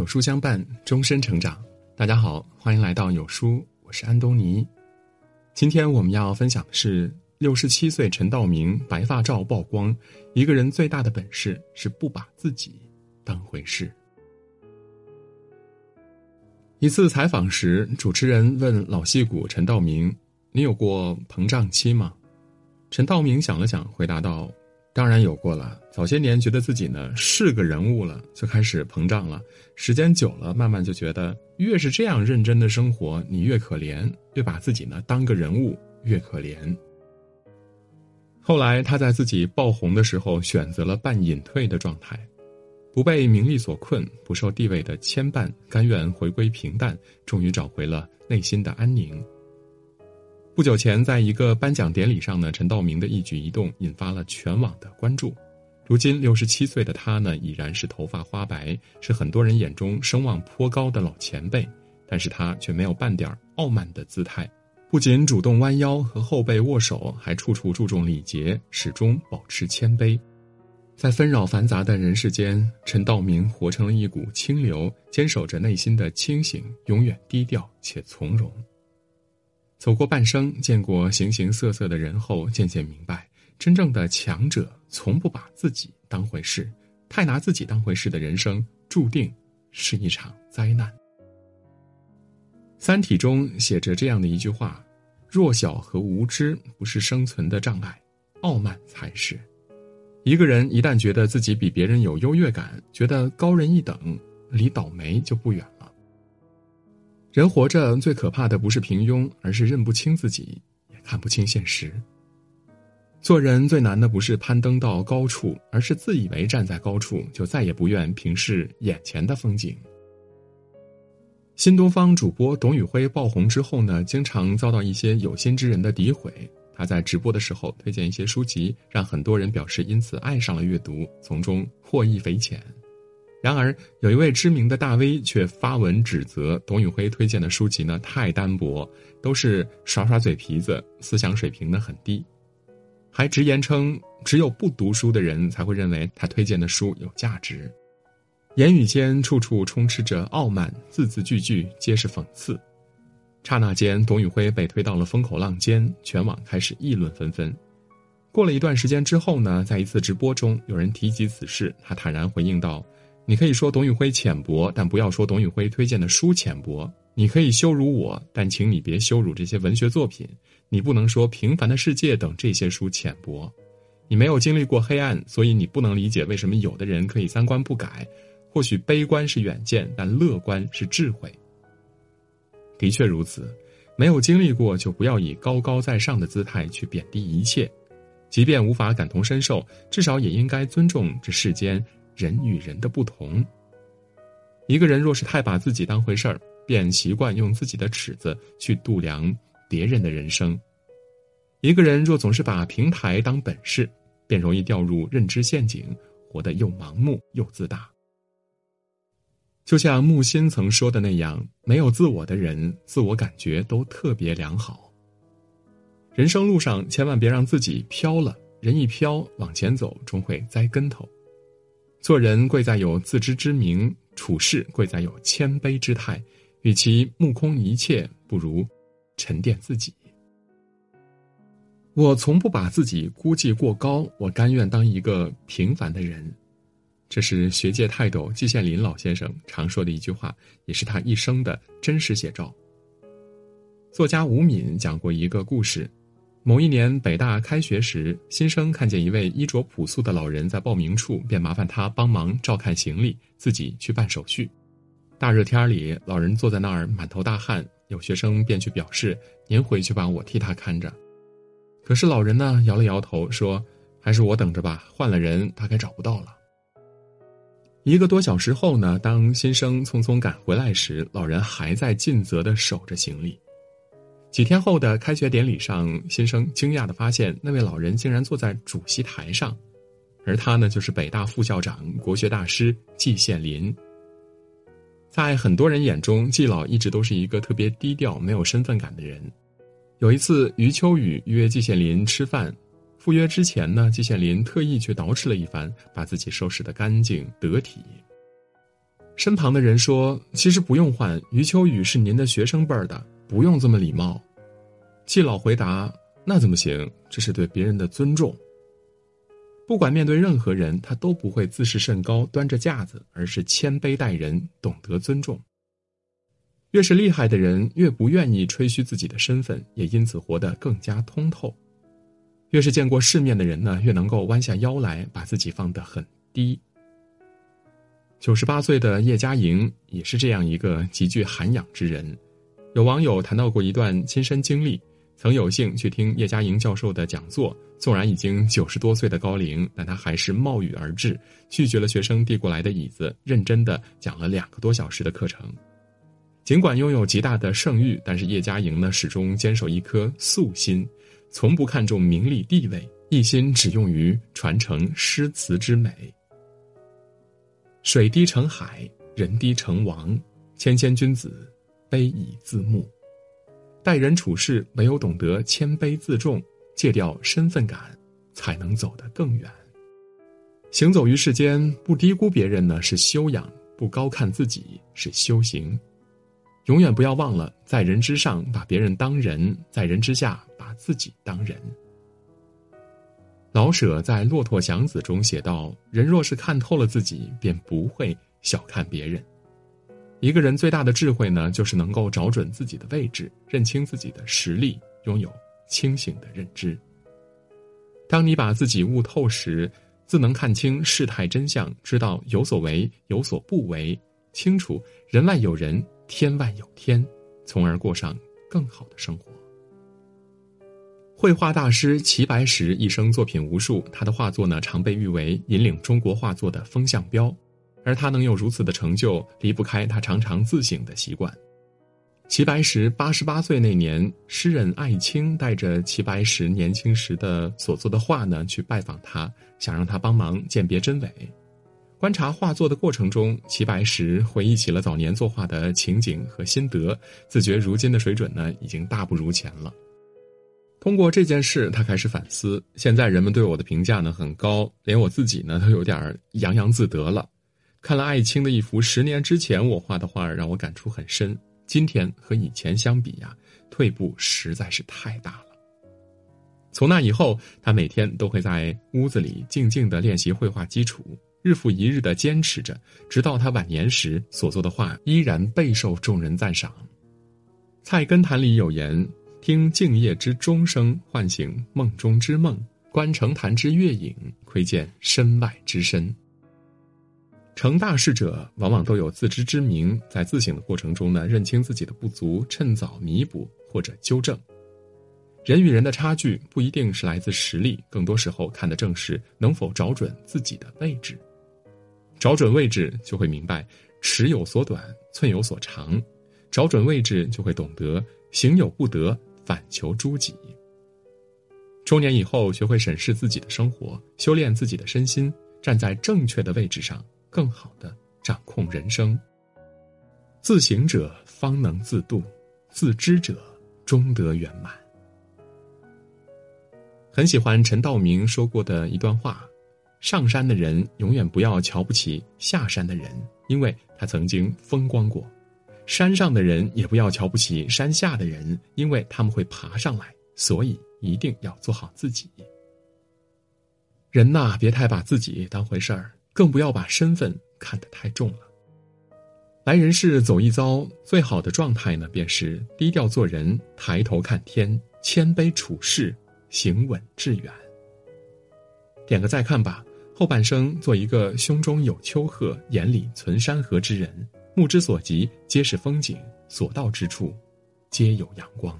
有书相伴，终身成长。大家好，欢迎来到有书，我是安东尼。今天我们要分享的是六十七岁陈道明白发照曝光，一个人最大的本事是不把自己当回事。一次采访时，主持人问老戏骨陈道明：“你有过膨胀期吗？”陈道明想了想，回答道。当然有过了。早些年觉得自己呢是个人物了，就开始膨胀了。时间久了，慢慢就觉得越是这样认真的生活，你越可怜；越把自己呢当个人物，越可怜。后来他在自己爆红的时候，选择了半隐退的状态，不被名利所困，不受地位的牵绊，甘愿回归平淡，终于找回了内心的安宁。不久前，在一个颁奖典礼上呢，陈道明的一举一动引发了全网的关注。如今六十七岁的他呢，已然是头发花白，是很多人眼中声望颇高的老前辈。但是他却没有半点傲慢的姿态，不仅主动弯腰和后辈握手，还处处注重礼节，始终保持谦卑。在纷扰繁杂的人世间，陈道明活成了一股清流，坚守着内心的清醒，永远低调且从容。走过半生，见过形形色色的人后，渐渐明白，真正的强者从不把自己当回事。太拿自己当回事的人生，注定是一场灾难。《三体》中写着这样的一句话：“弱小和无知不是生存的障碍，傲慢才是。”一个人一旦觉得自己比别人有优越感，觉得高人一等，离倒霉就不远了。人活着最可怕的不是平庸，而是认不清自己，也看不清现实。做人最难的不是攀登到高处，而是自以为站在高处就再也不愿平视眼前的风景。新东方主播董宇辉爆红之后呢，经常遭到一些有心之人的诋毁。他在直播的时候推荐一些书籍，让很多人表示因此爱上了阅读，从中获益匪浅。然而，有一位知名的大 V 却发文指责董宇辉推荐的书籍呢太单薄，都是耍耍嘴皮子，思想水平呢很低，还直言称只有不读书的人才会认为他推荐的书有价值，言语间处处充斥着傲慢，字字句句皆是讽刺。刹那间，董宇辉被推到了风口浪尖，全网开始议论纷纷。过了一段时间之后呢，在一次直播中，有人提及此事，他坦然回应道。你可以说董宇辉浅薄，但不要说董宇辉推荐的书浅薄。你可以羞辱我，但请你别羞辱这些文学作品。你不能说《平凡的世界》等这些书浅薄。你没有经历过黑暗，所以你不能理解为什么有的人可以三观不改。或许悲观是远见，但乐观是智慧。的确如此，没有经历过就不要以高高在上的姿态去贬低一切。即便无法感同身受，至少也应该尊重这世间。人与人的不同。一个人若是太把自己当回事儿，便习惯用自己的尺子去度量别人的人生。一个人若总是把平台当本事，便容易掉入认知陷阱，活得又盲目又自大。就像木心曾说的那样，没有自我的人，自我感觉都特别良好。人生路上，千万别让自己飘了，人一飘，往前走终会栽跟头。做人贵在有自知之明，处事贵在有谦卑之态。与其目空一切，不如沉淀自己。我从不把自己估计过高，我甘愿当一个平凡的人。这是学界泰斗季羡林老先生常说的一句话，也是他一生的真实写照。作家吴敏讲过一个故事。某一年北大开学时，新生看见一位衣着朴素的老人在报名处，便麻烦他帮忙照看行李，自己去办手续。大热天里，老人坐在那儿满头大汗，有学生便去表示：“您回去吧，我替他看着。”可是老人呢，摇了摇头说：“还是我等着吧，换了人大概找不到了。”一个多小时后呢，当新生匆匆赶回来时，老人还在尽责地守着行李。几天后的开学典礼上，新生惊讶地发现，那位老人竟然坐在主席台上，而他呢，就是北大副校长、国学大师季羡林。在很多人眼中，季老一直都是一个特别低调、没有身份感的人。有一次，余秋雨约季羡林吃饭，赴约之前呢，季羡林特意去捯饬了一番，把自己收拾得干净得体。身旁的人说：“其实不用换，余秋雨是您的学生辈儿的，不用这么礼貌。”季老回答：“那怎么行？这是对别人的尊重。”不管面对任何人，他都不会自视甚高，端着架子，而是谦卑待人，懂得尊重。越是厉害的人，越不愿意吹嘘自己的身份，也因此活得更加通透。越是见过世面的人呢，越能够弯下腰来，把自己放得很低。九十八岁的叶嘉莹也是这样一个极具涵养之人。有网友谈到过一段亲身经历。曾有幸去听叶嘉莹教授的讲座，纵然已经九十多岁的高龄，但他还是冒雨而至，拒绝了学生递过来的椅子，认真的讲了两个多小时的课程。尽管拥有极大的盛誉，但是叶嘉莹呢始终坚守一颗素心，从不看重名利地位，一心只用于传承诗词之美。水滴成海，人滴成王，谦谦君子，卑以自牧。待人处事，唯有懂得谦卑自重，戒掉身份感，才能走得更远。行走于世间，不低估别人呢是修养，不高看自己是修行。永远不要忘了，在人之上把别人当人，在人之下把自己当人。老舍在《骆驼祥子》中写道：“人若是看透了自己，便不会小看别人。”一个人最大的智慧呢，就是能够找准自己的位置，认清自己的实力，拥有清醒的认知。当你把自己悟透时，自能看清事态真相，知道有所为有所不为，清楚人外有人，天外有天，从而过上更好的生活。绘画大师齐白石一生作品无数，他的画作呢，常被誉为引领中国画作的风向标。而他能有如此的成就，离不开他常常自省的习惯。齐白石八十八岁那年，诗人艾青带着齐白石年轻时的所作的画呢，去拜访他，想让他帮忙鉴别真伪。观察画作的过程中，齐白石回忆起了早年作画的情景和心得，自觉如今的水准呢，已经大不如前了。通过这件事，他开始反思：现在人们对我的评价呢很高，连我自己呢都有点洋洋自得了。看了艾青的一幅十年之前我画的画，让我感触很深。今天和以前相比呀，退步实在是太大了。从那以后，他每天都会在屋子里静静的练习绘画基础，日复一日的坚持着，直到他晚年时所做的画依然备受众人赞赏。《菜根谭》里有言：“听静夜之钟声，唤醒梦中之梦；观城坛之月影，窥见身外之身。”成大事者往往都有自知之明，在自省的过程中呢，认清自己的不足，趁早弥补或者纠正。人与人的差距不一定是来自实力，更多时候看的正是能否找准自己的位置。找准位置，就会明白尺有所短，寸有所长；找准位置，就会懂得行有不得，反求诸己。中年以后，学会审视自己的生活，修炼自己的身心，站在正确的位置上。更好的掌控人生。自省者方能自度，自知者终得圆满。很喜欢陈道明说过的一段话：上山的人永远不要瞧不起下山的人，因为他曾经风光过；山上的人也不要瞧不起山下的人，因为他们会爬上来。所以一定要做好自己。人呐，别太把自己当回事儿。更不要把身份看得太重了。来人世走一遭，最好的状态呢，便是低调做人，抬头看天，谦卑处事，行稳致远。点个再看吧。后半生做一个胸中有丘壑，眼里存山河之人，目之所及皆是风景，所到之处，皆有阳光。